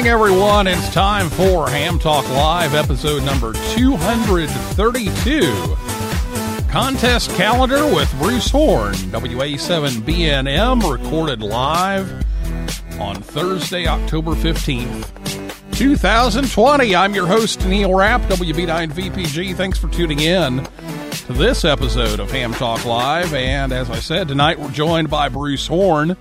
Evening, everyone. It's time for Ham Talk Live, episode number 232. Contest calendar with Bruce Horn, WA7BNM, recorded live on Thursday, October 15th, 2020. I'm your host, Neil Rapp, WB9VPG. Thanks for tuning in to this episode of Ham Talk Live. And as I said, tonight we're joined by Bruce Horn.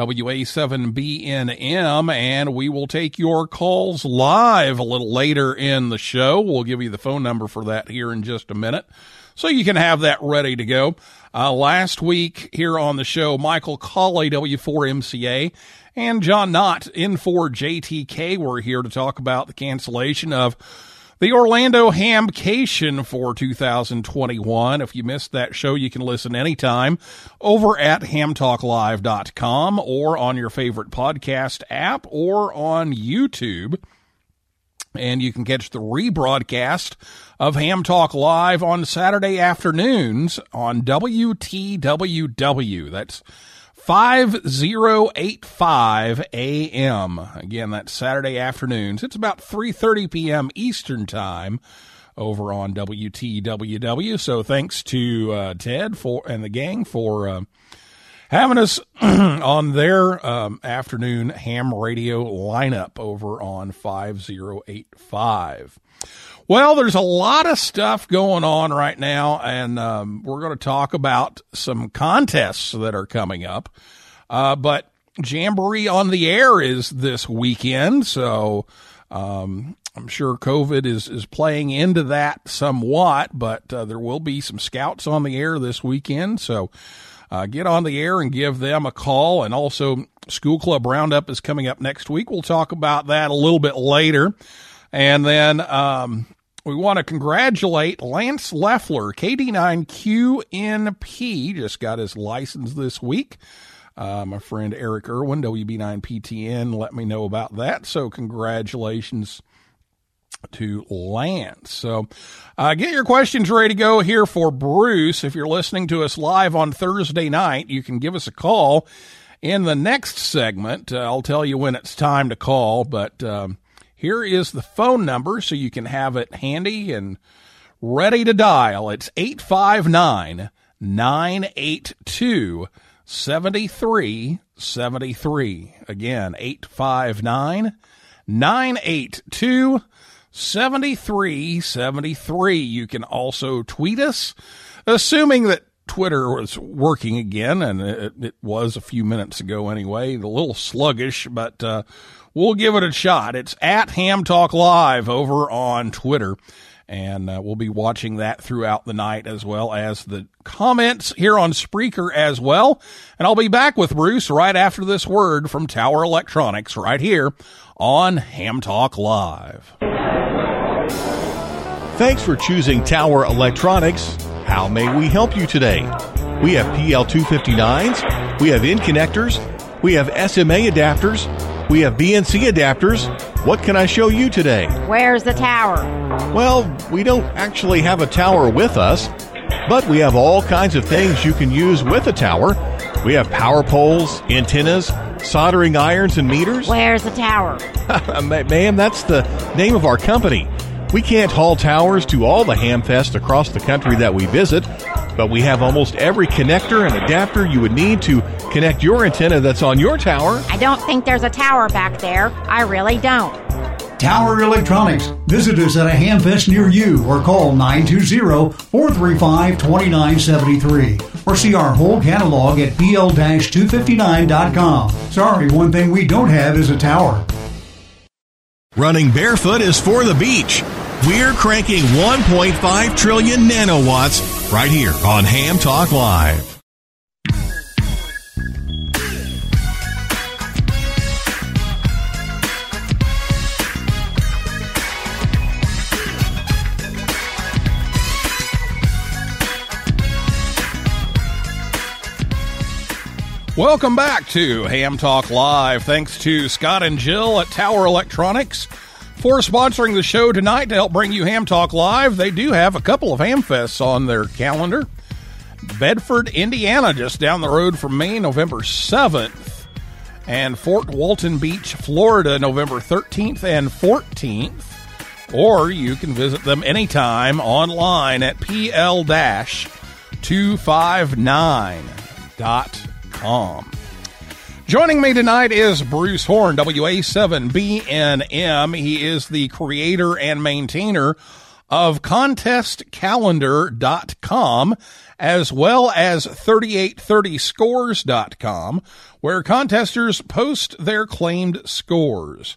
WA7BNM, and we will take your calls live a little later in the show. We'll give you the phone number for that here in just a minute so you can have that ready to go. Uh, last week here on the show, Michael Colley, W4MCA, and John Knott, N4JTK, were here to talk about the cancellation of the Orlando Hamcation for 2021. If you missed that show, you can listen anytime over at hamtalklive.com or on your favorite podcast app or on YouTube. And you can catch the rebroadcast of Ham Talk Live on Saturday afternoons on WTWW. That's 5085 AM. Again, that's Saturday afternoons. It's about 3:30 p.m. Eastern Time over on WTWW. So thanks to uh, Ted for and the gang for uh, having us on their um, afternoon ham radio lineup over on 5085. Well, there's a lot of stuff going on right now, and um, we're going to talk about some contests that are coming up. Uh, but Jamboree on the Air is this weekend, so um, I'm sure COVID is, is playing into that somewhat, but uh, there will be some scouts on the air this weekend, so uh, get on the air and give them a call. And also, School Club Roundup is coming up next week. We'll talk about that a little bit later. And then um, we want to congratulate Lance Leffler, KD9QNP, just got his license this week. Uh, my friend Eric Irwin, WB9PTN, let me know about that. So, congratulations to Lance. So, uh, get your questions ready to go here for Bruce. If you're listening to us live on Thursday night, you can give us a call in the next segment. Uh, I'll tell you when it's time to call, but um, here is the phone number so you can have it handy and ready to dial. It's 859 982 7373. Again, 859 982 7373. You can also tweet us, assuming that Twitter was working again, and it, it was a few minutes ago anyway. A little sluggish, but uh, we'll give it a shot. It's at Ham Talk Live over on Twitter, and uh, we'll be watching that throughout the night as well as the comments here on Spreaker as well. And I'll be back with Bruce right after this word from Tower Electronics right here on Ham Talk Live. Thanks for choosing Tower Electronics. How may we help you today? We have PL259s, we have N connectors, we have SMA adapters, we have BNC adapters. What can I show you today? Where's the tower? Well, we don't actually have a tower with us, but we have all kinds of things you can use with a tower. We have power poles, antennas, soldering irons, and meters. Where's the tower? Ma- Ma'am, that's the name of our company. We can't haul towers to all the hamfests across the country that we visit, but we have almost every connector and adapter you would need to Connect your antenna that's on your tower. I don't think there's a tower back there. I really don't. Tower Electronics. Visit us at a hamfest near you or call 920-435-2973 or see our whole catalog at pl-259.com. Sorry, one thing we don't have is a tower. Running barefoot is for the beach. We're cranking 1.5 trillion nanowatts right here on Ham Talk Live. Welcome back to Ham Talk Live. Thanks to Scott and Jill at Tower Electronics for sponsoring the show tonight to help bring you Ham Talk Live. They do have a couple of Ham Fests on their calendar. Bedford, Indiana, just down the road from me, November 7th. And Fort Walton Beach, Florida, November 13th and 14th. Or you can visit them anytime online at pl-259.com. Joining me tonight is Bruce Horn, WA7BNM. He is the creator and maintainer of contestcalendar.com as well as 3830scores.com where contesters post their claimed scores.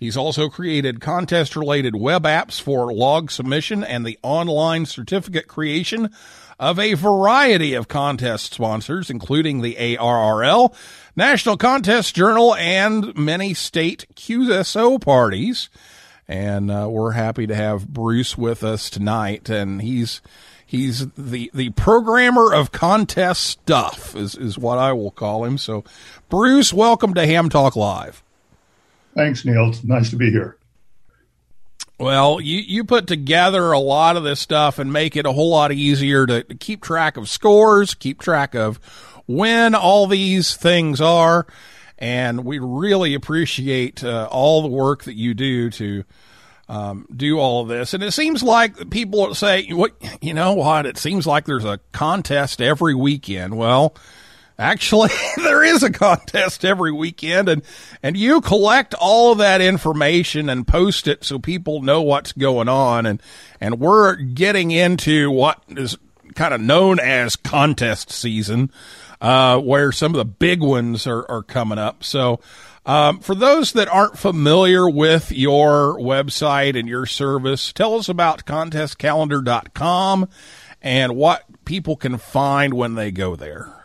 He's also created contest related web apps for log submission and the online certificate creation of a variety of contest sponsors, including the ARRL, National Contest Journal, and many state QSO parties. And uh, we're happy to have Bruce with us tonight, and he's he's the the programmer of contest stuff is is what I will call him. So, Bruce, welcome to Ham Talk Live. Thanks, Neil. It's nice to be here. Well, you, you put together a lot of this stuff and make it a whole lot easier to, keep track of scores, keep track of when all these things are. And we really appreciate uh, all the work that you do to um, do all of this. And it seems like people say, "What you know? What it seems like there's a contest every weekend." Well, Actually, there is a contest every weekend and, and you collect all of that information and post it so people know what's going on. And, and we're getting into what is kind of known as contest season, uh, where some of the big ones are, are coming up. So, um, for those that aren't familiar with your website and your service, tell us about contestcalendar.com and what people can find when they go there.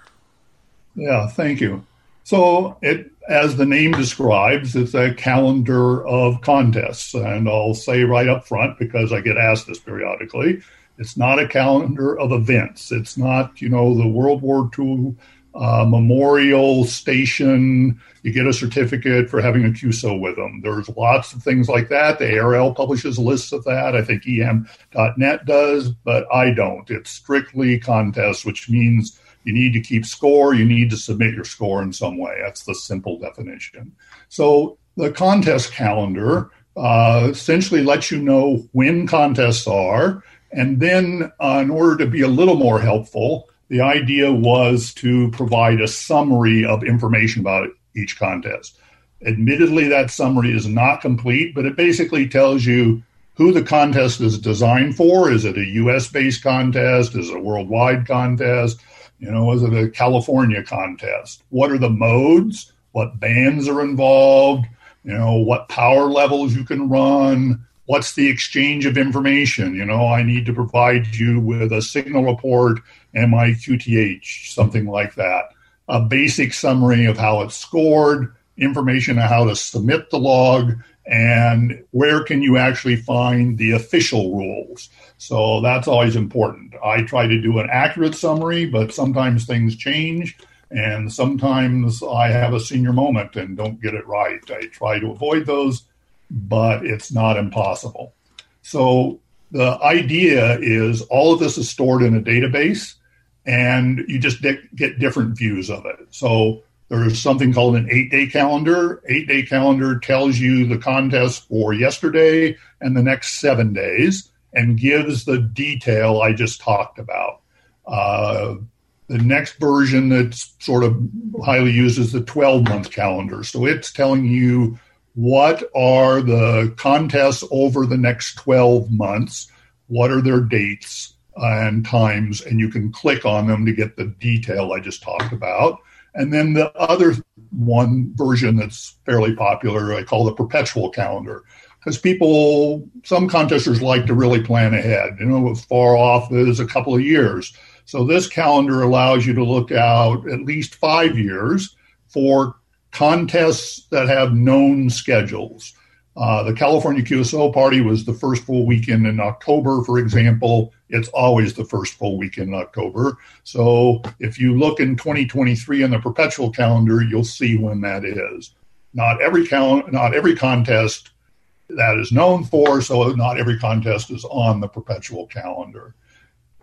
Yeah, thank you. So, it, as the name describes, it's a calendar of contests. And I'll say right up front, because I get asked this periodically, it's not a calendar of events. It's not, you know, the World War II uh, memorial station. You get a certificate for having a QSO with them. There's lots of things like that. The ARRL publishes lists of that. I think eHam.net does, but I don't. It's strictly contests, which means you need to keep score. You need to submit your score in some way. That's the simple definition. So the contest calendar uh, essentially lets you know when contests are. And then, uh, in order to be a little more helpful, the idea was to provide a summary of information about each contest. Admittedly, that summary is not complete, but it basically tells you who the contest is designed for. Is it a US based contest? Is it a worldwide contest? You know, is it a California contest? What are the modes? What bands are involved? You know, what power levels you can run? What's the exchange of information? You know, I need to provide you with a signal report, MIQTH, something like that. A basic summary of how it's scored, information on how to submit the log, and where can you actually find the official rules. So that's always important. I try to do an accurate summary, but sometimes things change. And sometimes I have a senior moment and don't get it right. I try to avoid those, but it's not impossible. So the idea is all of this is stored in a database and you just get different views of it. So there's something called an eight day calendar. Eight day calendar tells you the contest for yesterday and the next seven days and gives the detail I just talked about. Uh, The next version that's sort of highly used is the 12 month calendar. So it's telling you what are the contests over the next 12 months, what are their dates and times, and you can click on them to get the detail I just talked about. And then the other one version that's fairly popular, I call the perpetual calendar. Because people, some contesters like to really plan ahead, you know, far off is a couple of years. So this calendar allows you to look out at least five years for contests that have known schedules. Uh, the California QSO party was the first full weekend in October, for example. It's always the first full weekend in October. So if you look in 2023 in the perpetual calendar, you'll see when that is. Not every cal- not every contest that is known for, so not every contest is on the perpetual calendar.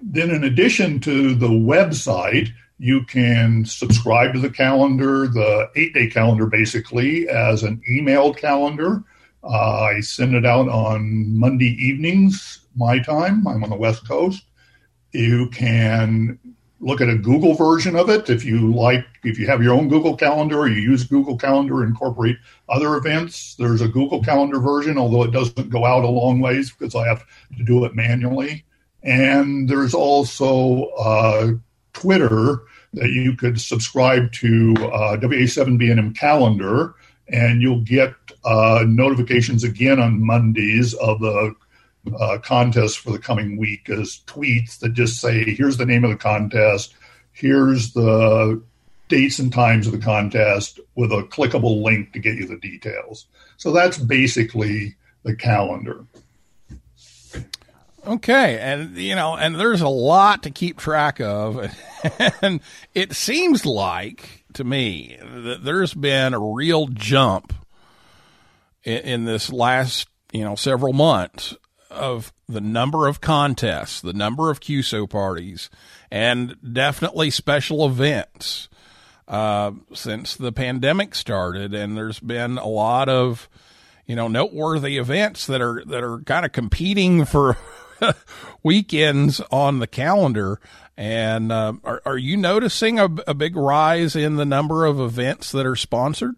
Then, in addition to the website, you can subscribe to the calendar, the eight day calendar, basically, as an emailed calendar. Uh, I send it out on Monday evenings, my time. I'm on the West Coast. You can look at a Google version of it if you like. If you have your own Google Calendar or you use Google Calendar, incorporate other events. There's a Google Calendar version, although it doesn't go out a long ways because I have to do it manually. And there's also uh, Twitter that you could subscribe to uh, WA7BNM calendar, and you'll get uh, notifications again on Mondays of the uh, contest for the coming week as tweets that just say, here's the name of the contest, here's the dates and times of the contest with a clickable link to get you the details. So that's basically the calendar. Okay, and you know, and there's a lot to keep track of, and it seems like to me that there's been a real jump in, in this last you know several months of the number of contests, the number of QSO parties, and definitely special events uh, since the pandemic started, and there's been a lot of you know noteworthy events that are that are kind of competing for weekends on the calendar. And uh, are, are you noticing a, a big rise in the number of events that are sponsored?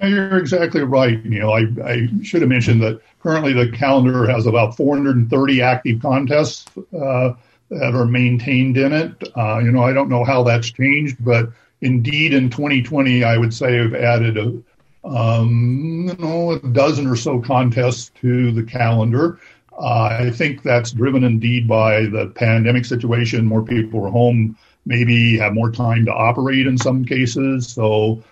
You're exactly right. Know, I, I should have mentioned that currently the calendar has about 430 active contests uh, that are maintained in it. Uh, you know, I don't know how that's changed, but indeed in 2020, I would say I've added a um, you know, a dozen or so contests to the calendar. Uh, I think that's driven indeed by the pandemic situation. More people are home, maybe have more time to operate in some cases, so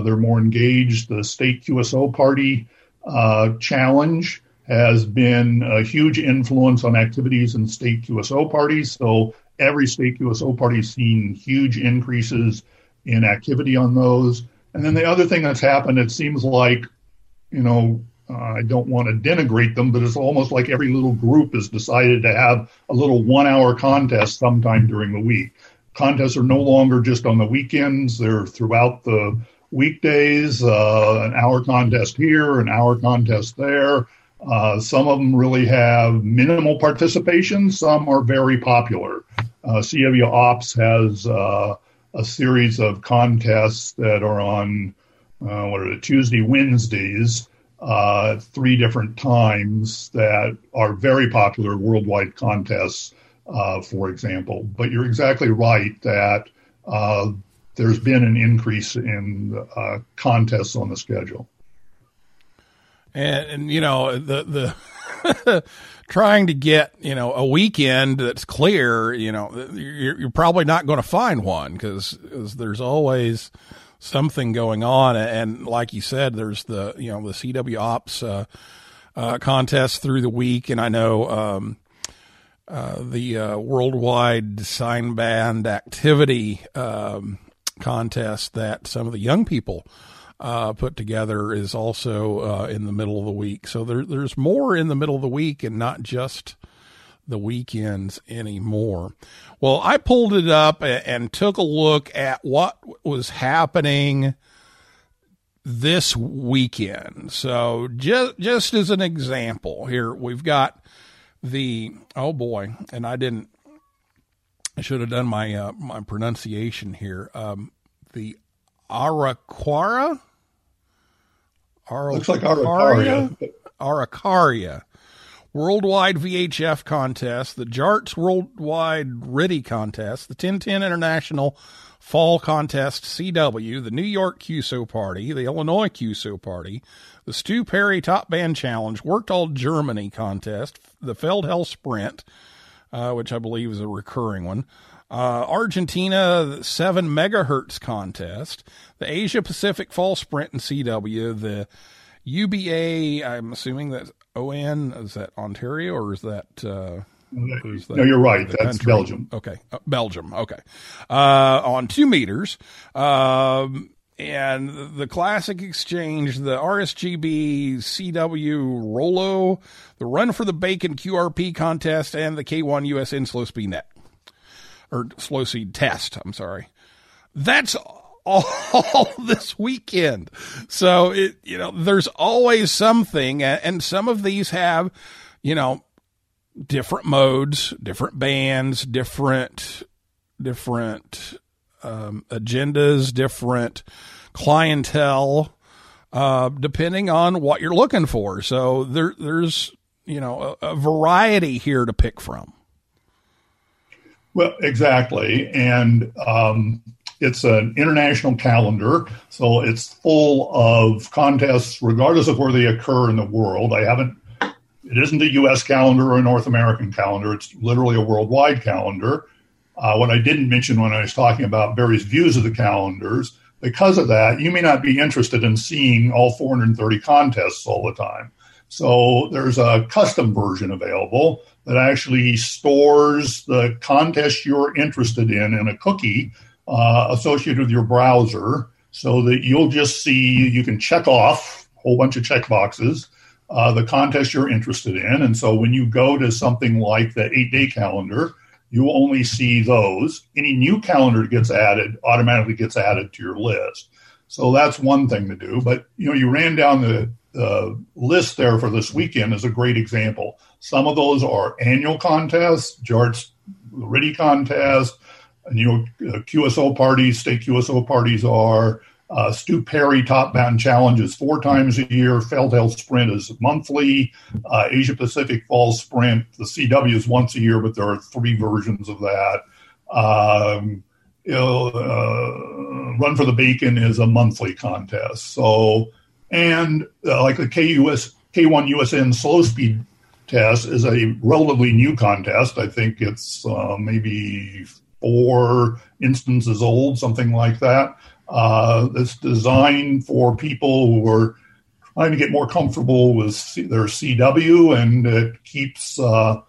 they're more engaged. The state QSO party uh, challenge has been a huge influence on activities in state QSO parties. So every state QSO party has seen huge increases in activity on those. And then the other thing that's happened, it seems like, you know, uh, I don't want to denigrate them, but it's almost like every little group has decided to have a little one hour contest sometime during the week. Contests are no longer just on the weekends, they're throughout the weekdays, uh, an hour contest here, an hour contest there. Uh, some of them really have minimal participation, some are very popular. Uh, CW Ops has uh, a series of contests that are on uh, what are the Tuesday, Wednesdays uh, three different times that are very popular worldwide contests, uh, for example. But you're exactly right that there's been an increase in uh, contests on the schedule. And, and you know the the trying to get you know a weekend that's clear. You know you're, you're probably not going to find one because there's always something going on. And like you said, there's the you know the CW Ops uh, uh, contest through the week, and I know um, uh, the uh, worldwide sideband activity um, contest that some of the young people. Uh, put together is also uh, in the middle of the week. So there, there's more in the middle of the week and not just the weekends anymore. Well, I pulled it up and took a look at what was happening this weekend. So just just as an example, here we've got the oh boy, and I didn't I should have done my uh, my pronunciation here. Um, the Araucaria. Looks like Araucaria. Araucaria. Worldwide VHF contest, the Jarts Worldwide RTTY contest, the 1010 International Fall Contest CW, the New York QSO Party, the Illinois QSO Party, the Stu Perry Top Band Challenge, Worked All Germany contest, the Feldhell Sprint, uh, which I believe is a recurring one, uh, Argentina 7 megahertz contest, the Asia Pacific Fall Sprint in CW, the UBA, I'm assuming that ON, is that Ontario or is that. Uh. No, you're right. The That's country? Belgium. Okay. Uh, Belgium. Okay. Uh, on two meters. Um, and the classic exchange, the RSGB CW Rolo, the Run for the Bacon QRP contest, and the K1 USN Slow Speed Net or Slow Speed Test. I'm sorry. That's all this weekend. So it, you know, there's always something, and some of these have, you know, different modes, different bands, different, different um, agendas, different clientele, uh, depending on what you're looking for. So there, there's, you know, a, a variety here to pick from. Well, exactly. And um, it's an international calendar, so it's full of contests, regardless of where they occur in the world. I haven't, it isn't a U.S. calendar or a North American calendar, it's literally a worldwide calendar. Uh, what I didn't mention when I was talking about various views of the calendars, because of that, you may not be interested in seeing all 430 contests all the time. So there's a custom version available that actually stores the contest you're interested in in a cookie uh, associated with your browser so that you'll just see, you can check off a whole bunch of check boxes, uh, the contest you're interested in. And so when you go to something like the eight day calendar, you only see those. Any new calendar gets added automatically gets added to your list. So that's one thing to do. But you know, you ran down the uh, list there for this weekend is a great example. Some of those are annual contests, Jarts RTTY contest, New York uh, QSO parties, state QSO parties are. Uh, Stu Perry Top Mountain Challenge is four times a year. Feldhell Sprint is monthly. Uh, Asia Pacific Fall Sprint, the CW is once a year, but there are three versions of that. Um, uh, Run for the Bacon is a monthly contest. So, and uh, like the KUS, K1 USN Slow Speed test is a relatively new contest. I think it's uh, maybe four instances old, something like that. Uh, it's designed for people who are trying to get more comfortable with C- their CW, and it keeps uh,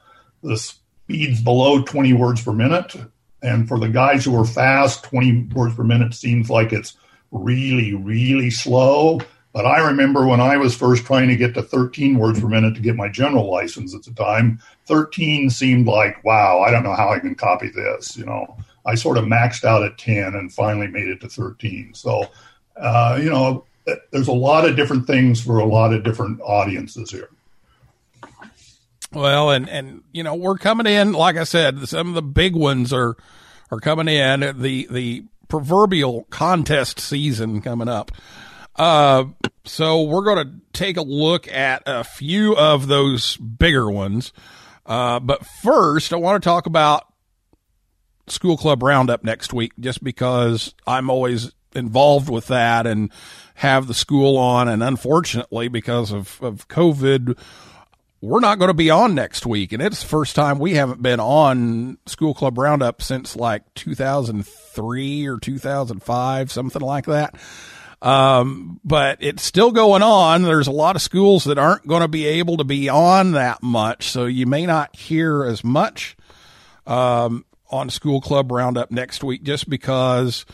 the speeds below 20 words per minute. And for the guys who are fast, 20 words per minute seems like it's really, really slow. But I remember when I was first trying to get to 13 words per minute to get my general license at the time, 13 seemed like, wow, I don't know how I can copy this. You know, I sort of maxed out at 10 and finally made it to 13. So, uh, you know, there's a lot of different things for a lot of different audiences here. Well, and and you know we're coming in. Like I said, some of the big ones are are coming in. The the proverbial contest season coming up. Uh, so we're going to take a look at a few of those bigger ones. Uh, but first, I want to talk about school club roundup next week, just because I'm always involved with that and have the school on. And unfortunately, because of, of COVID, we're not going to be on next week. And it's the first time we haven't been on school club roundup since like 2003 or 2005, something like that. Um, but it's still going on. There's a lot of schools that aren't going to be able to be on that much. So you may not hear as much, um, on school club roundup next week just because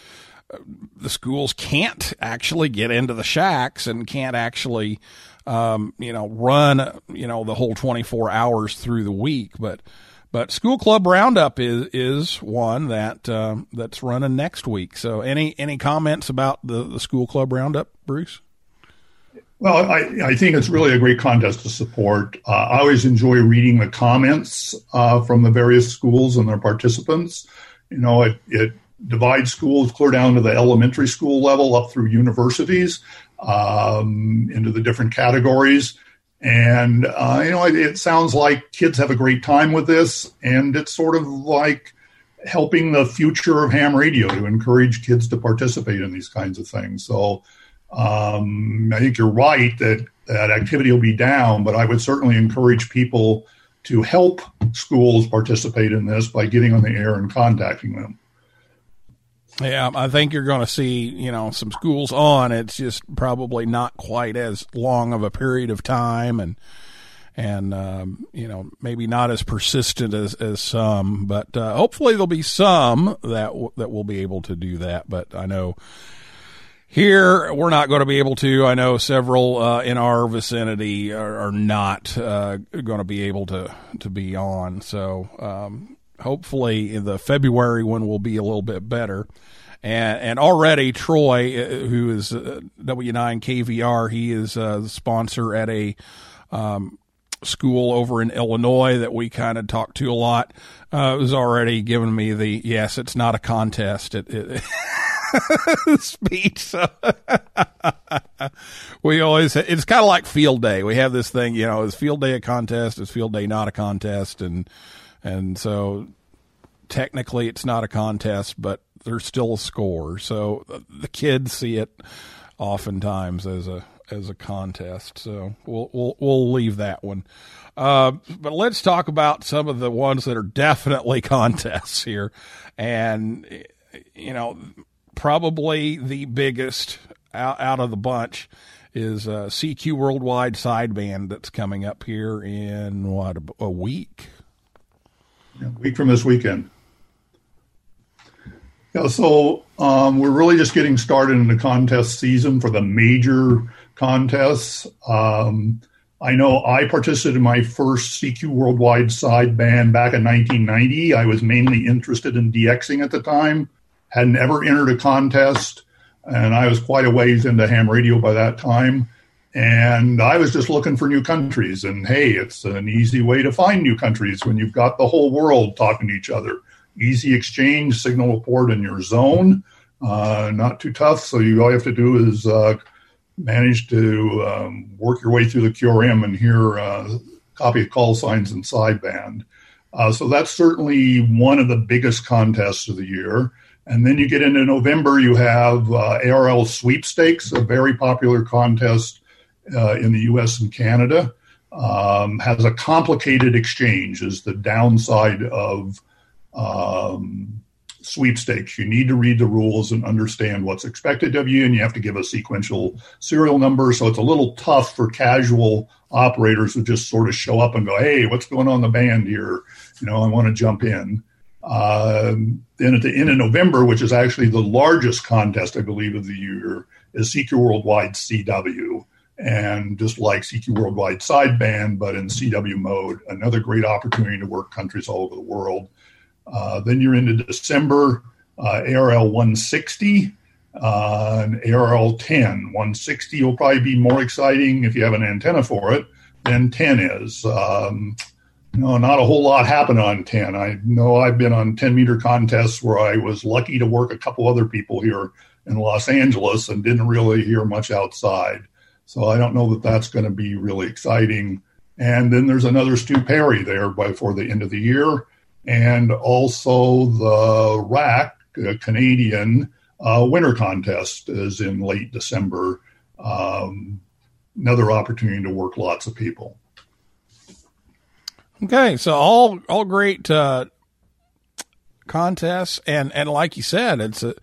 the schools can't actually get into the shacks and can't actually, um, you know, run, you know, the whole 24 hours through the week. But, but school club roundup is, is one that, um, that's running next week. So any, any comments about the, the school club roundup, Bruce? Well, I, I think it's really a great contest to support. Uh, I always enjoy reading the comments uh, from the various schools and their participants. You know, it, it divides schools clear down to the elementary school level up through universities um, into the different categories. And, uh, you know, it, it sounds like kids have a great time with this, and it's sort of like helping the future of ham radio to encourage kids to participate in these kinds of things. So um, I think you're right that that activity will be down, but I would certainly encourage people to help schools participate in this by getting on the air and contacting them. Yeah, I think you're going to see, you know, some schools on. It's just probably not quite as long of a period of time, and and um, you know maybe not as persistent as, as some, but uh, hopefully there'll be some that w- that will be able to do that. But I know here we're not going to be able to. I know several uh, in our vicinity are, are not uh, going to be able to to be on. So um, hopefully the February one will be a little bit better. And, and already Troy, uh, who is uh, W9 KVR, he is uh, the sponsor at a um, school over in Illinois that we kind of talk to a lot. Uh, was already giving me the yes, it's not a contest. It, it speech. So we always it's kind of like field day. We have this thing, you know, is field day a contest? Is field day not a contest? And and so technically it's not a contest, but there's still a score. So the kids see it oftentimes as a as a contest. So we'll we'll we'll leave that one. Uh, but let's talk about some of the ones that are definitely contests here, and you know probably the biggest out, out of the bunch is uh, CQ Worldwide Sideband that's coming up here in what a week. A week from this weekend. Yeah, so um, we're really just getting started in the contest season for the major contests. Um, I know I participated in my first CQ Worldwide sideband back in 1990. I was mainly interested in DXing at the time, had never entered a contest, and I was quite a ways into ham radio by that time. And I was just looking for new countries. And hey, it's an easy way to find new countries when you've got the whole world talking to each other. Easy exchange, signal report in your zone, uh, not too tough. So you all you have to do is uh, manage to um, work your way through the QRM and hear uh, copy of call signs and sideband. Uh, so that's certainly one of the biggest contests of the year. And then you get into November, you have uh, ARRL sweepstakes, a very popular contest uh, in the US and Canada. Um, has a complicated exchange, is the downside of um, sweepstakes. You need to read the rules and understand what's expected of you, and you have to give a sequential serial number. So it's a little tough for casual operators who just sort of show up and go, "Hey, what's going on the band here? You know, I want to jump in." Then at the end of November, which is actually the largest contest, I believe, of the year, is CQ Worldwide CW. And just like CQ Worldwide Sideband, but in CW mode, another great opportunity to work countries all over the world. Uh, then you're into December, uh, ARRL 160 uh, and ARRL 10. 160 will probably be more exciting if you have an antenna for it than 10 is. Um, no, not a whole lot happened on 10. I know I've been on 10 meter contests where I was lucky to work a couple other people here in Los Angeles and didn't really hear much outside. So I don't know that that's going to be really exciting. And then there's another Stu Perry there before the end of the year and also the RAC Canadian uh, Winter Contest is in late December. Um, another opportunity to work lots of people. Okay, so all all great uh, contests, and and like you said, it's a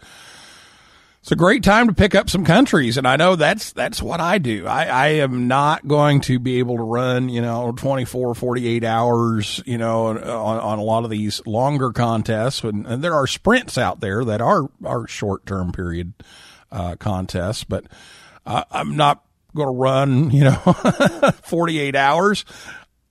it's a great time to pick up some countries, and I know that's that's what I do. I, I am not going to be able to run, you know, 24, 48 hours, you know, on, on a lot of these longer contests, and, and there are sprints out there that are are short term period uh, contests, but I, I'm not going to run, you know, 48 hours.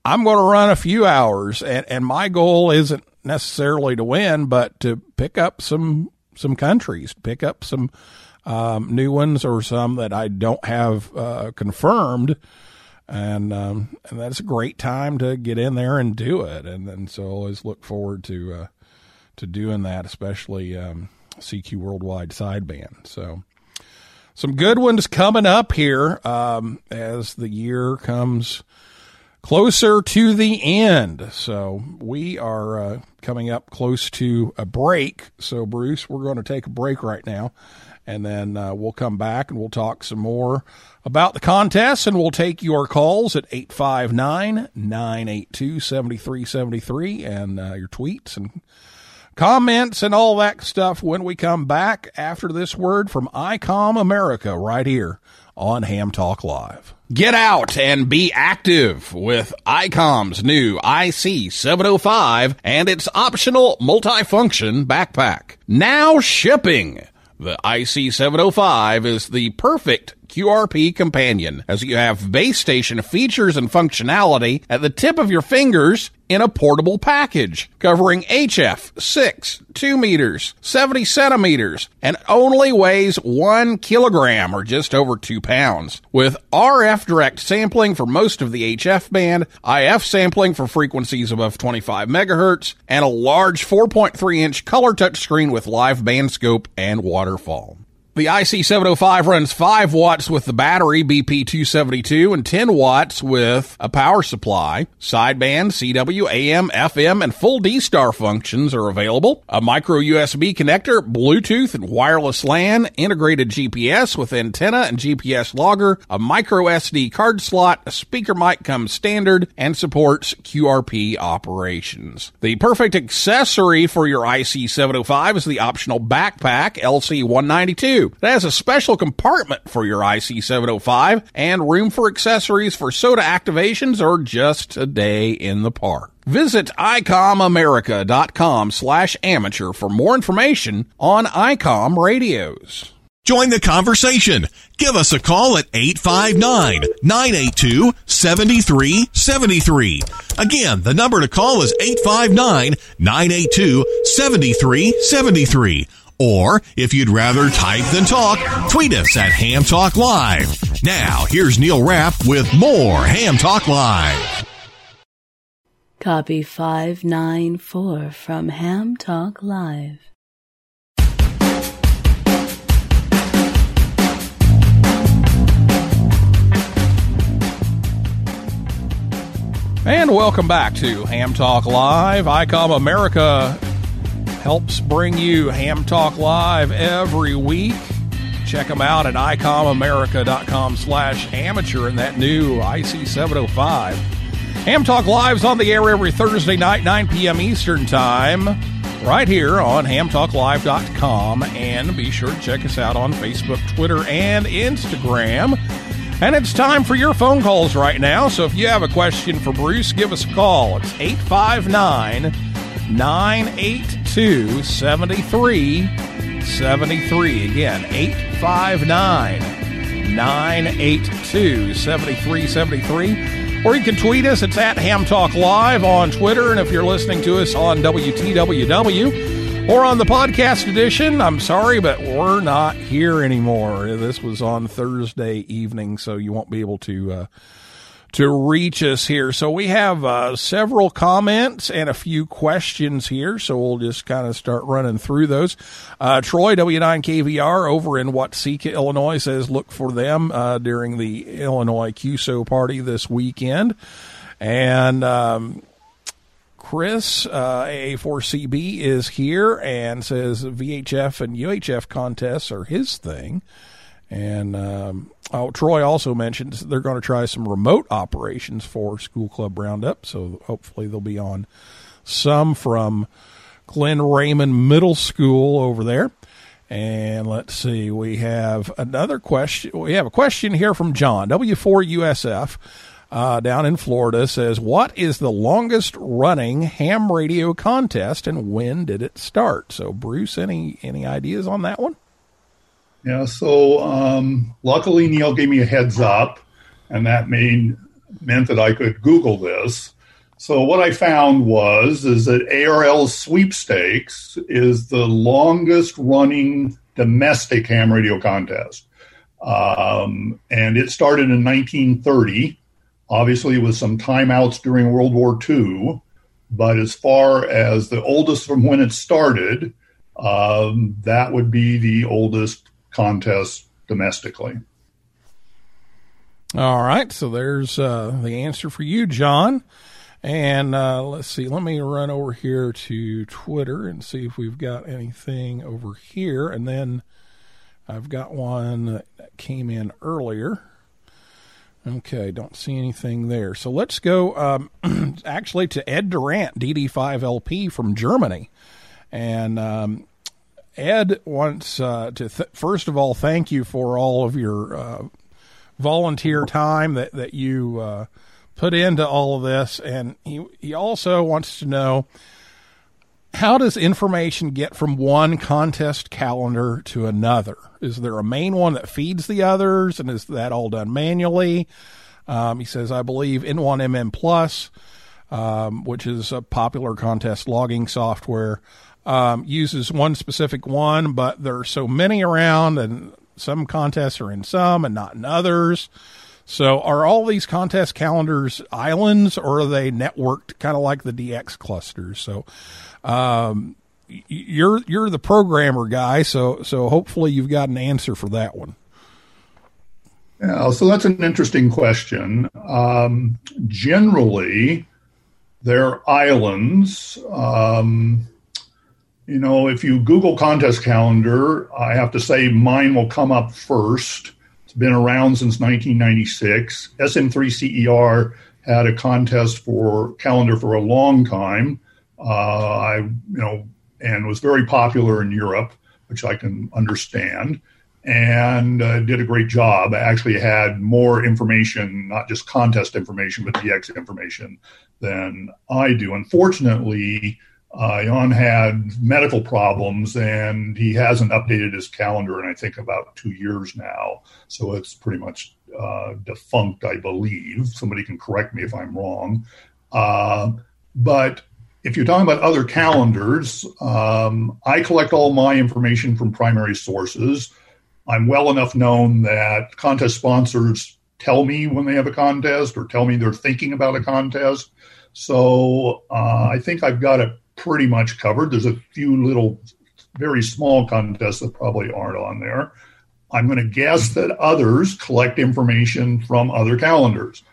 I'm going to run a few hours, and and my goal isn't necessarily to win, but to pick up some some countries, pick up some um, new ones or some that I don't have uh, confirmed. And um, and that's a great time to get in there and do it. And and so I always look forward to uh, to doing that, especially um, CQ Worldwide sideband. So some good ones coming up here um, as the year comes closer to the end. So we are uh, coming up close to a break. So Bruce, we're going to take a break right now, and then uh, we'll come back and we'll talk some more about the contest, and we'll take your calls at 859-982-7373 and uh, your tweets and comments and all that stuff when we come back after this word from ICOM America right here on Ham Talk Live. Get out and be active with ICOM's new IC 705 and its optional multifunction backpack. Now shipping. The IC 705 is the perfect QRP companion as you have base station features and functionality at the tip of your fingers in a portable package covering HF 6, 2 meters, 70 centimeters, and only weighs 1 kilogram or just over 2 pounds. With RF direct sampling for most of the HF band, IF sampling for frequencies above 25 megahertz, and a large 4.3 inch color touchscreen with live band scope and waterfall. The IC705 runs 5 watts with the battery BP272 and 10 watts with a power supply. Sideband, CW, AM, FM, and full D-Star functions are available. A micro USB connector, Bluetooth and wireless LAN, integrated GPS with antenna and GPS logger, a micro SD card slot, a speaker mic comes standard, and supports QRP operations. The perfect accessory for your IC705 is the optional backpack LC192. It has a special compartment for your IC705 and room for accessories for SOTA activations or just a day in the park. Visit ICOMAmerica.com slash amateur for more information on ICOM radios. Join the conversation. Give us a call at 859-982-7373. Again, the number to call is 859-982-7373. Or, if you'd rather type than talk, tweet us at Ham Talk Live. Now, here's Neil Rapp with more Ham Talk Live. Copy 594 from Ham Talk Live. And welcome back to Ham Talk Live. ICOM America helps bring you Ham Talk Live every week. Check them out at icomamerica.com slash amateur and that new IC705. Ham Talk Live's on the air every Thursday night, 9 p.m. Eastern Time, right here on hamtalklive.com. And be sure to check us out on Facebook, Twitter, and Instagram. And it's time for your phone calls right now. So if you have a question for Bruce, give us a call. It's 859 982 7373. Again, 859 982 7373. Or you can tweet us. It's at Ham Talk Live on Twitter. And if you're listening to us on WTWW, or on the podcast edition. I'm sorry, but we're not here anymore. This was on Thursday evening, so you won't be able to uh, to reach us here. So we have uh, several comments and a few questions here. So we'll just kind of start running through those. Uh, Troy W9KVR over in Watseka, Illinois says look for them uh, during the Illinois QSO party this weekend. And um, Chris, uh, AA4CB, is here and says VHF and UHF contests are his thing. And um, oh, Troy also mentioned they're going to try some remote operations for School Club Roundup. So hopefully they'll be on some from Glen Raymond Middle School over there. And let's see, we have another question. We have a question here from John, W4USF uh, down in Florida says, What is the longest running ham radio contest and when did it start? So, Bruce, any, any ideas on that one? Yeah, so um, luckily Neil gave me a heads up, and that made meant that I could Google this. So what I found was is that ARRL sweepstakes is the longest running domestic ham radio contest. Um, and it started in 1930, obviously with some timeouts during World War II. But as far as the oldest from when it started, um, that would be the oldest contest domestically. All right, so there's uh, the answer for you, John. And uh, let's see, let me run over here to Twitter and see if we've got anything over here. And then I've got one that came in earlier. Okay, don't see anything there. So let's go um, actually to Ed Durrant, DD5LP from Germany. And um, Ed wants uh, to, th- first of all, thank you for all of your uh, volunteer time that, that you uh, put into all of this. And he, he also wants to know how does information get from one contest calendar to another? Is there a main one that feeds the others, and is that all done manually? Um, he says, I believe N1MM Plus, um, which is a popular contest logging software, um, uses one specific one, but there are so many around, and some contests are in some and not in others. So, are all these contest calendars islands, or are they networked, kind of like the DX clusters? So, um, you're you're the programmer guy, so so hopefully you've got an answer for that one. Yeah, so that's an interesting question. Um, generally, they're islands. Um, you know, if you Google contest calendar, I have to say mine will come up first. It's been around since 1996. SM3CER had a contest for calendar for a long time. Uh, I, you know, and was very popular in Europe, which I can understand, and uh, did a great job. I actually had more information, not just contest information, but DX information than I do. Unfortunately, uh, Jan had medical problems and he hasn't updated his calendar in, I think, about two years now. So it's pretty much uh, defunct, I believe. Somebody can correct me if I'm wrong. Uh, but if you're talking about other calendars, um, I collect all my information from primary sources. I'm well enough known that contest sponsors tell me when they have a contest or tell me they're thinking about a contest. So uh, I think I've got it pretty much covered. There's a few little, very small contests that probably aren't on there. I'm going to guess that others collect information from other calendars.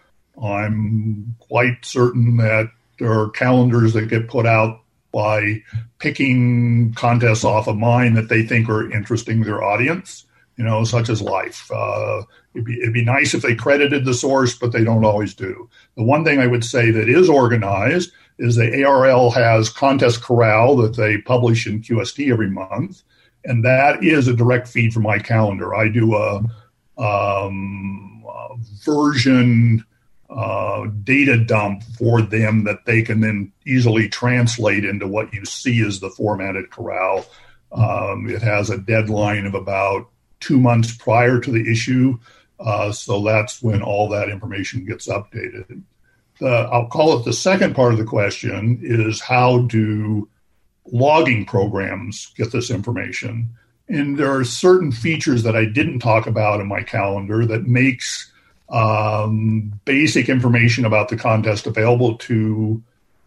I'm quite certain that there are calendars that get put out by picking contests off of mine that they think are interesting to their audience, you know, such as life. Uh, it'd, be, it'd be nice if they credited the source, but they don't always do. The one thing I would say that is organized is the ARRL has Contest Corral that they publish in QST every month, and that is a direct feed from my calendar. I do a, um, a version uh, data dump for them that they can then easily translate into what you see as the formatted corral. Um, it has a deadline of about two months prior to the issue, uh, so that's when all that information gets updated. The, I'll call it the second part of the question is how do logging programs get this information? And there are certain features that I didn't talk about in my calendar that makes um, basic information about the contest available to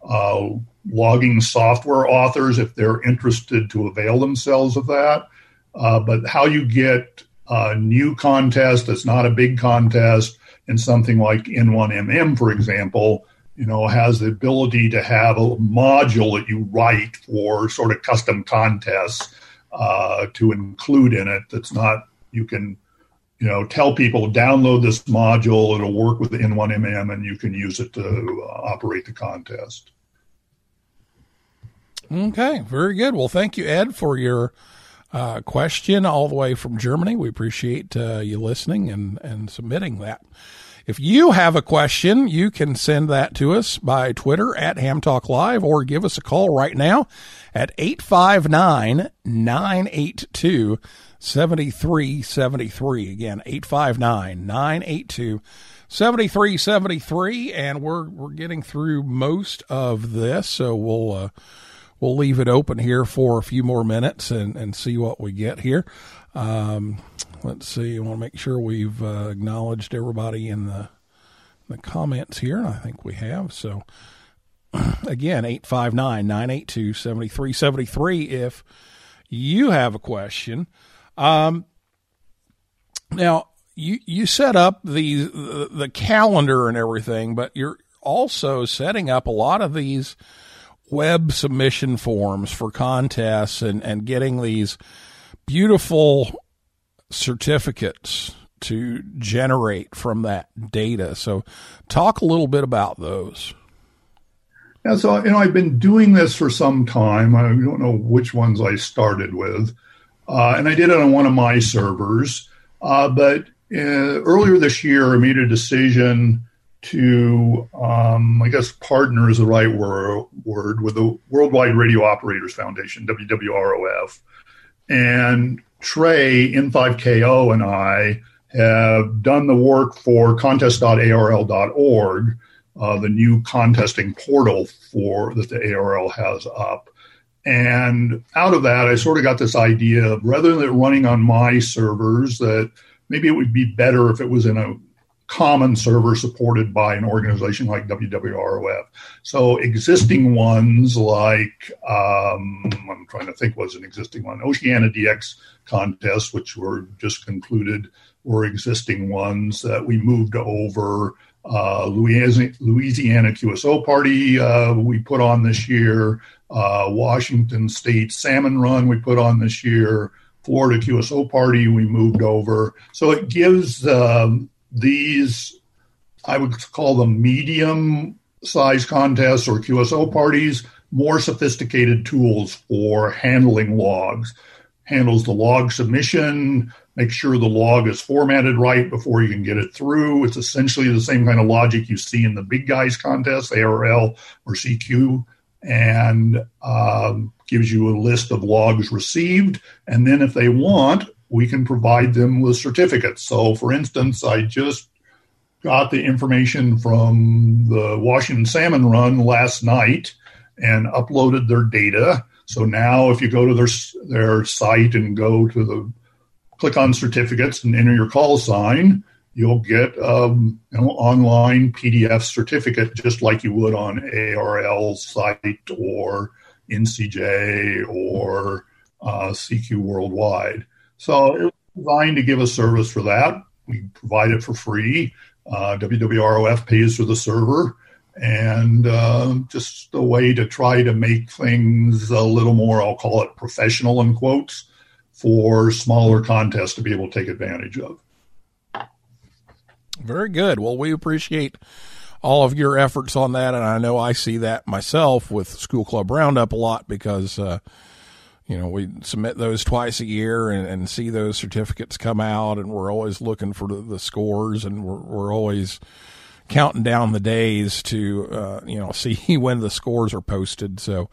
uh, logging software authors if they're interested to avail themselves of that. Uh, but how you get a new contest that's not a big contest and something like N1MM, for example, you know, has the ability to have a module that you write for sort of custom contests uh, to include in it. That's not you can you know, tell people download this module. It'll work with the N1MM, and you can use it to uh, operate the contest. Okay, very good. Well, thank you, Ed, for your uh, question all the way from Germany. We appreciate uh, you listening and, and submitting that. If you have a question, you can send that to us by Twitter at Ham Talk Live or give us a call right now at 859 982 7373. Again, 859 982 7373. And we're, we're getting through most of this. So we'll, uh, we'll leave it open here for a few more minutes and, and see what we get here. Um, let's see. I want to make sure we've uh, acknowledged everybody in the the comments here. I think we have. So again, 859 982 7373 if you have a question. Um, now, you, you set up the, the, the calendar and everything, but you're also setting up a lot of these web submission forms for contests and, and getting these beautiful certificates to generate from that data. So, talk a little bit about those. Yeah, so you know, I've been doing this for some time. I don't know which ones I started with, uh, and I did it on one of my servers. Uh, but uh, earlier this year, I made a decision to, um, I guess, partner is the right word, word with the Worldwide Radio Operators Foundation, WWROF, and Trey N5KO and I have done the work for contest.arrl.org, uh, the new contesting portal for that the ARRL has up. And out of that, I sort of got this idea of rather than running on my servers, that maybe it would be better if it was in a common server supported by an organization like WWROF. So existing ones like um, I'm trying to think was an existing one, Oceania DX contest, which were just concluded, were existing ones that we moved over. Uh, Louisiana, Louisiana QSO Party uh, we put on this year. Uh, Washington State Salmon Run we put on this year. Florida QSO Party we moved over. So it gives um, these, I would call them medium size contests or QSO parties, more sophisticated tools for handling logs. Handles the log submission, make sure the log is formatted right before you can get it through. It's essentially the same kind of logic you see in the big guys contest, ARRL or CQ, and um, gives you a list of logs received. And then if they want, we can provide them with certificates. So, for instance, I just got the information from the Washington Salmon Run last night and uploaded their data. So now, if you go to their their site and go to the click on certificates and enter your call sign, you'll get um, an online PDF certificate just like you would on ARRL site or NCJ or uh, CQ Worldwide. So it was designed to give a service for that. We provide it for free. Uh, WWROF pays for the server, and uh, just a way to try to make things a little more, I'll call it professional in quotes, for smaller contests to be able to take advantage of. Very good. Well, we appreciate all of your efforts on that, and I know I see that myself with School Club Roundup a lot because. Uh, you know, we submit those twice a year and, and, see those certificates come out, and we're always looking for the, the scores, and we're, we're always counting down the days to, uh, you know, see when the scores are posted. So,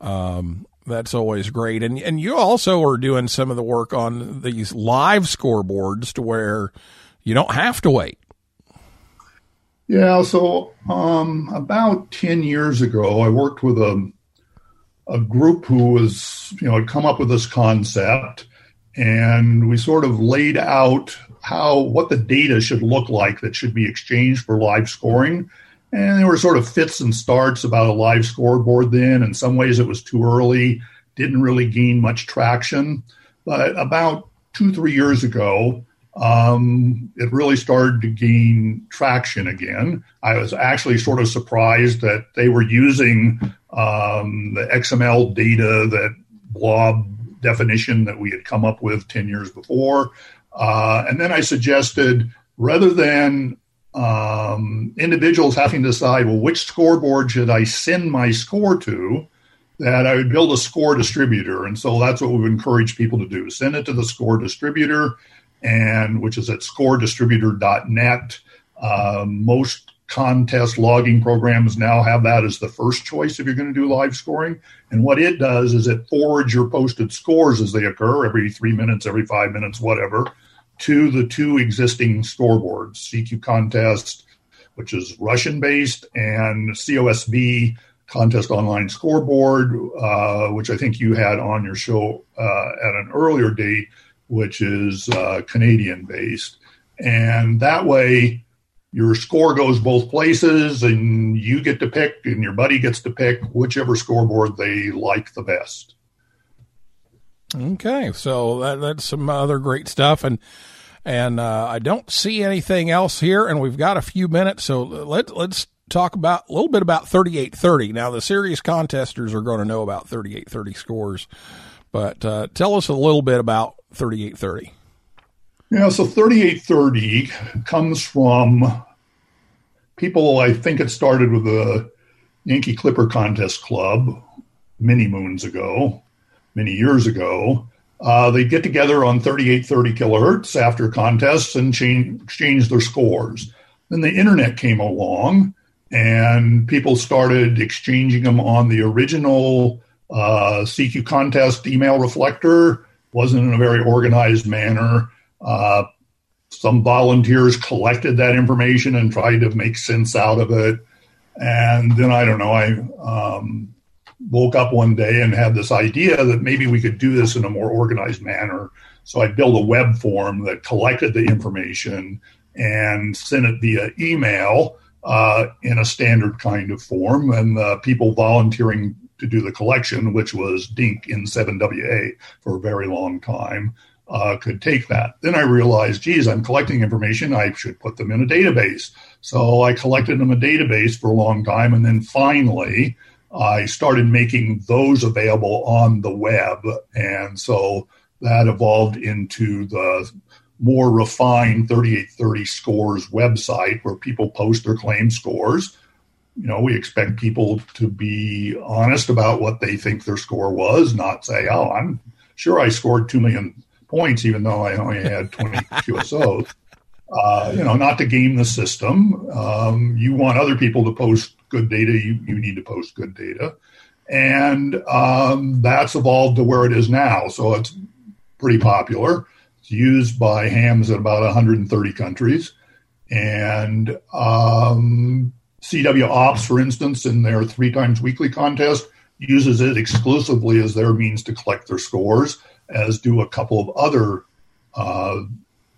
um, that's always great. And, and you also are doing some of the work on these live scoreboards to where you don't have to wait. Yeah. So, um, about 10 years ago, I worked with a, a group who was, you know, had come up with this concept, and we sort of laid out how what the data should look like that should be exchanged for live scoring. And there were sort of fits and starts about a live scoreboard then. In some ways, it was too early, didn't really gain much traction. But about two, three years ago, um, it really started to gain traction again. I was actually sort of surprised that they were using um, the XML data, that blob definition that we had come up with 10 years before. Uh, and then I suggested rather than um, individuals having to decide, well, which scoreboard should I send my score to, that I would build a score distributor. And so that's what we've encouraged people to do send it to the score distributor, and which is at scoredistributor.net. Um, most contest logging programs now have that as the first choice if you're going to do live scoring. And what it does is it forwards your posted scores as they occur every three minutes, every five minutes, whatever, to the two existing scoreboards CQ Contest, which is Russian based, and COSB, contest online scoreboard, uh, which I think you had on your show uh, at an earlier date, which is uh, Canadian based. And that way, your score goes both places, and you get to pick, and your buddy gets to pick whichever scoreboard they like the best. Okay, so that, that's some other great stuff, and and uh, I don't see anything else here, and we've got a few minutes, so let let's talk about a little bit about 3830. Now, the serious contesters are going to know about 3830 scores, but uh, tell us a little bit about 3830. Yeah, so 3830 comes from people, I think it started with the Yankee Clipper Contest Club many moons ago, many years ago. Uh, they get together on 3830 kilohertz after contests and change, exchange their scores. Then the internet came along and people started exchanging them on the original uh, CQ contest email reflector. Wasn't in a very organized manner. Uh, some volunteers collected that information and tried to make sense out of it. And then I don't know, I um, woke up one day and had this idea that maybe we could do this in a more organized manner. So I built a web form that collected the information and sent it via email uh, in a standard kind of form. And people volunteering to do the collection, which was DINK N7WA for a very long time, uh, could take that. Then I realized, geez, I'm collecting information. I should put them in a database. So I collected them a database for a long time. And then finally, I started making those available on the web. And so that evolved into the more refined 3830 scores website where people post their claim scores. You know, we expect people to be honest about what they think their score was, not say, oh, I'm sure I scored 2 million points, even though I only had 20 QSOs. Uh, you know, not to game the system. Um, you want other people to post good data, you, you need to post good data. And um, that's evolved to where it is now. So it's pretty popular. It's used by hams in about 130 countries. And um, CW Ops, for instance, in their three times weekly contest, uses it exclusively as their means to collect their scores, as do a couple of other, uh,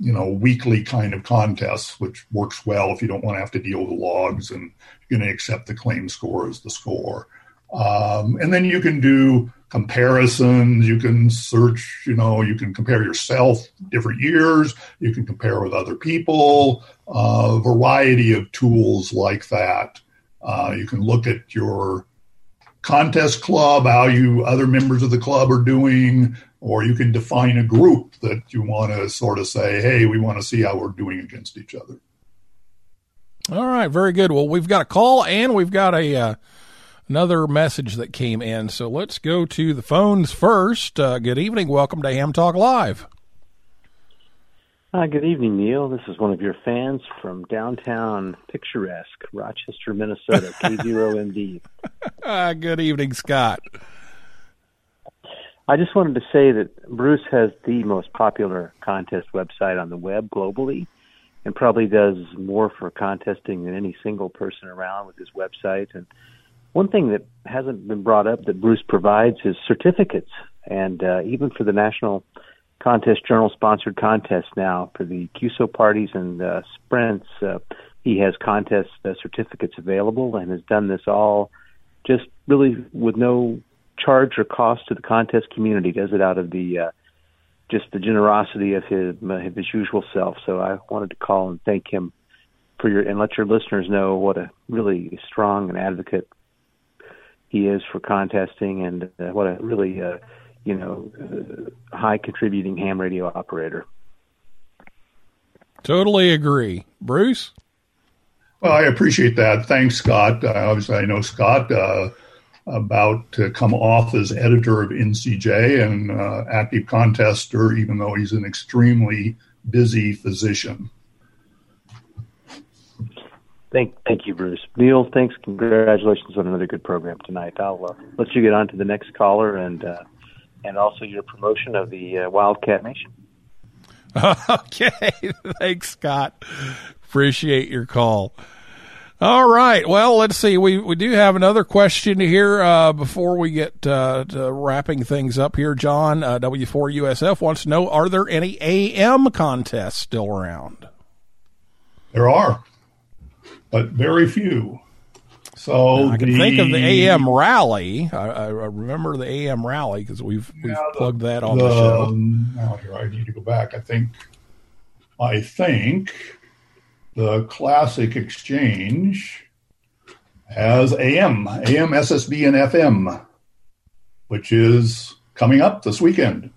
you know, weekly kind of contests, which works well if you don't want to have to deal with logs and you're going to accept the claim score as the score. Um, and then you can do comparisons. You can search, you know, you can compare yourself different years. You can compare with other people, a uh, variety of tools like that. Uh, you can look at your contest club, how you other members of the club are doing, or you can define a group that you want to sort of say, hey, we want to see how we're doing against each other. All right, very good. Well, we've got a call and we've got a uh, another message that came in. So let's go to the phones first. Uh, good evening. Welcome to Ham Talk Live. Hi, good evening, Neil. This is one of your fans from downtown picturesque Rochester, Minnesota, K0MD. uh, good evening, Scott. I just wanted to say that Bruce has the most popular contest website on the web globally and probably does more for contesting than any single person around with his website. And one thing that hasn't been brought up that Bruce provides is certificates. And uh, even for the National Contest Journal sponsored contests now, for the QSO parties and uh, sprints, uh, he has contest uh, certificates available and has done this all just really with no charge or cost to the contest community. Does it out of the uh, just the generosity of his his usual self. So I wanted to call and thank him for your and let your listeners know what a really strong and advocate he is for contesting and uh, what a really uh, you know uh, high contributing ham radio operator. Totally agree, Bruce. Well, I appreciate that. Thanks, Scott. Uh, obviously, I know Scott uh, about to come off as editor of NCJ and uh, active contester, even though he's an extremely busy physician. Thank, thank you, Bruce. Neil, thanks. Congratulations on another good program tonight. I'll uh, let you get on to the next caller and uh, and also your promotion of the uh, Wildcat Nation. Okay, thanks, Scott. Appreciate your call. All right. Well, let's see. We we do have another question here uh, before we get uh, to wrapping things up here. John uh, W4USF wants to know: Are there any AM contests still around? There are, but very few. So I can the, think of the AM rally. I, I remember the AM rally because we've we've Yeah, the- plugged that on the, show. um, Now here, I need to go back. I think, I think, the Classic Exchange has AM, AM, SSB, and FM, which is coming up this weekend.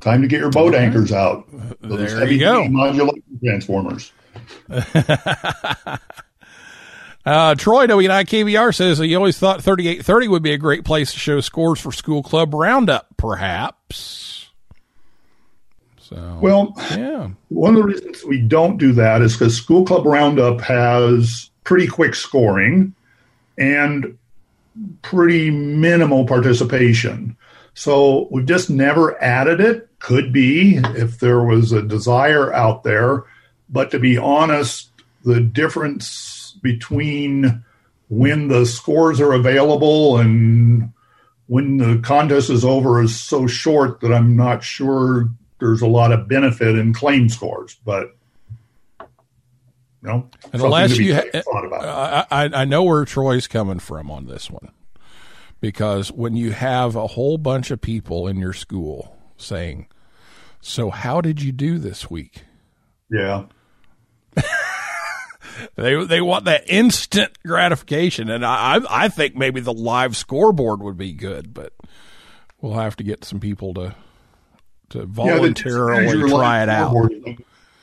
Time to get your boat anchors out. Those There you go. modulation transformers. Uh, Troy W9 KVR says he always thought 3830 would be a great place to show scores for school club roundup, perhaps. So, Well, yeah. One of the reasons we don't do that is because School Club Roundup has pretty quick scoring and pretty minimal participation. So we've just never added it. Could be if there was a desire out there. But to be honest, the difference between when the scores are available and when the contest is over is so short that I'm not sure there's a lot of benefit in claim scores, but you know, something Unless to you, ha- thought about. I, I I know where Troy's coming from on this one, because when you have a whole bunch of people in your school saying, "So how did you do this week?" yeah, They they want that instant gratification, and I I think maybe the live scoreboard would be good, but we'll have to get some people to to voluntarily of try it out.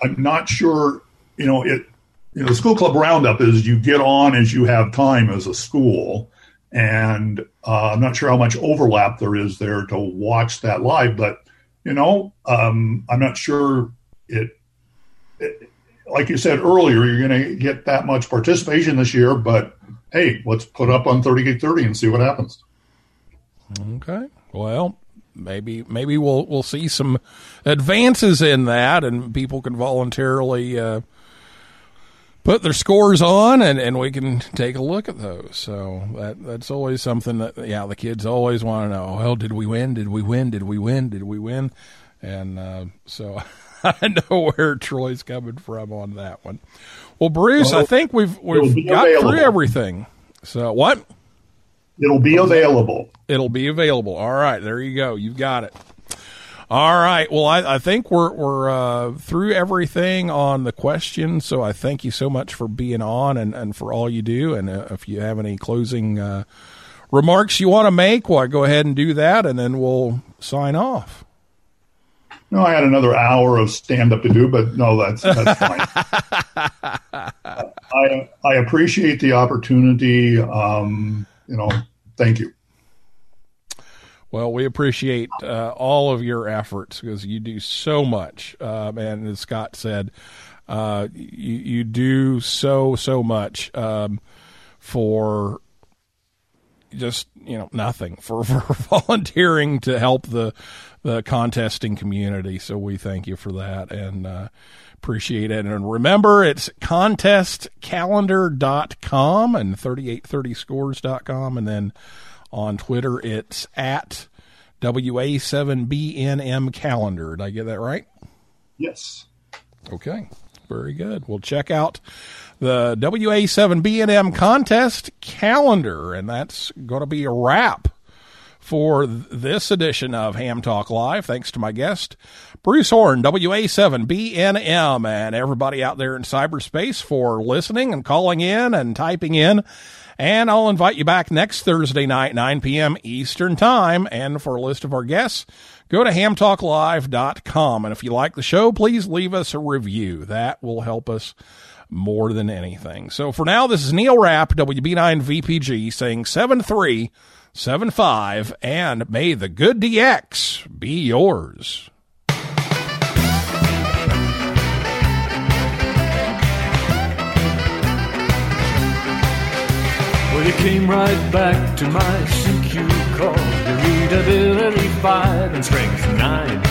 I'm not sure. You know, it. You know, the school club roundup is you get on as you have time as a school, and uh, I'm not sure how much overlap there is there to watch that live. But you know, um, I'm not sure it, it. Like you said earlier, you're going to get that much participation this year. But hey, let's put up on 30 gig 30 and see what happens. Okay. Well, maybe maybe we'll we'll see some advances in that, and people can voluntarily uh, put their scores on, and, and we can take a look at those. So that that's always something that yeah the kids always want to know. Well, did we win? Did we win? Did we win? Did we win? And uh, so I know where Troy's coming from on that one. Well, Bruce, I think we've we've got available. through everything. So what? It'll be available. It'll be available. All right, there you go. You've got it. All right. Well, I, I think we're we're uh, through everything on the question. So I thank you so much for being on and, and for all you do. And uh, if you have any closing uh, remarks you want to make, well, go ahead and do that, and then we'll sign off. No, I had another hour of stand up to do, but no, that's that's fine. I I appreciate the opportunity. Um, you know, thank you. Well, we appreciate uh, all of your efforts because you do so much. Um, and as Scott said, uh, you, you do so, so much um, for just, you know, nothing, for, for volunteering to help the, the contesting community. So we thank you for that and uh, appreciate it. And remember, it's contestcalendar.com and 3830scores.com. And then on Twitter, it's at WA7BNM calendar. Did I get that right? Yes. Okay. Very good. We'll check out the WA7BNM contest calendar, and that's going to be a wrap for this edition of Ham Talk Live. Thanks to my guest, Bruce Horn, WA7BNM, and everybody out there in cyberspace for listening and calling in and typing in. And I'll invite you back next Thursday night, 9 p.m. Eastern Time. And for a list of our guests, go to hamtalklive.com. And if you like the show, please leave us a review. That will help us more than anything. So for now, this is Neil Rapp, WB9VPG, saying 7375, and may the good DX be yours. Well, you came right back to my CQ call. Readability five and strength nine.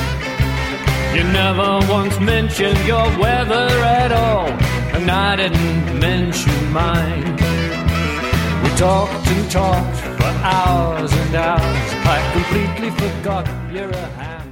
You never once mentioned your weather at all. and I didn't mention mine. We talked and talked for hours and hours. I completely forgot you're a ham.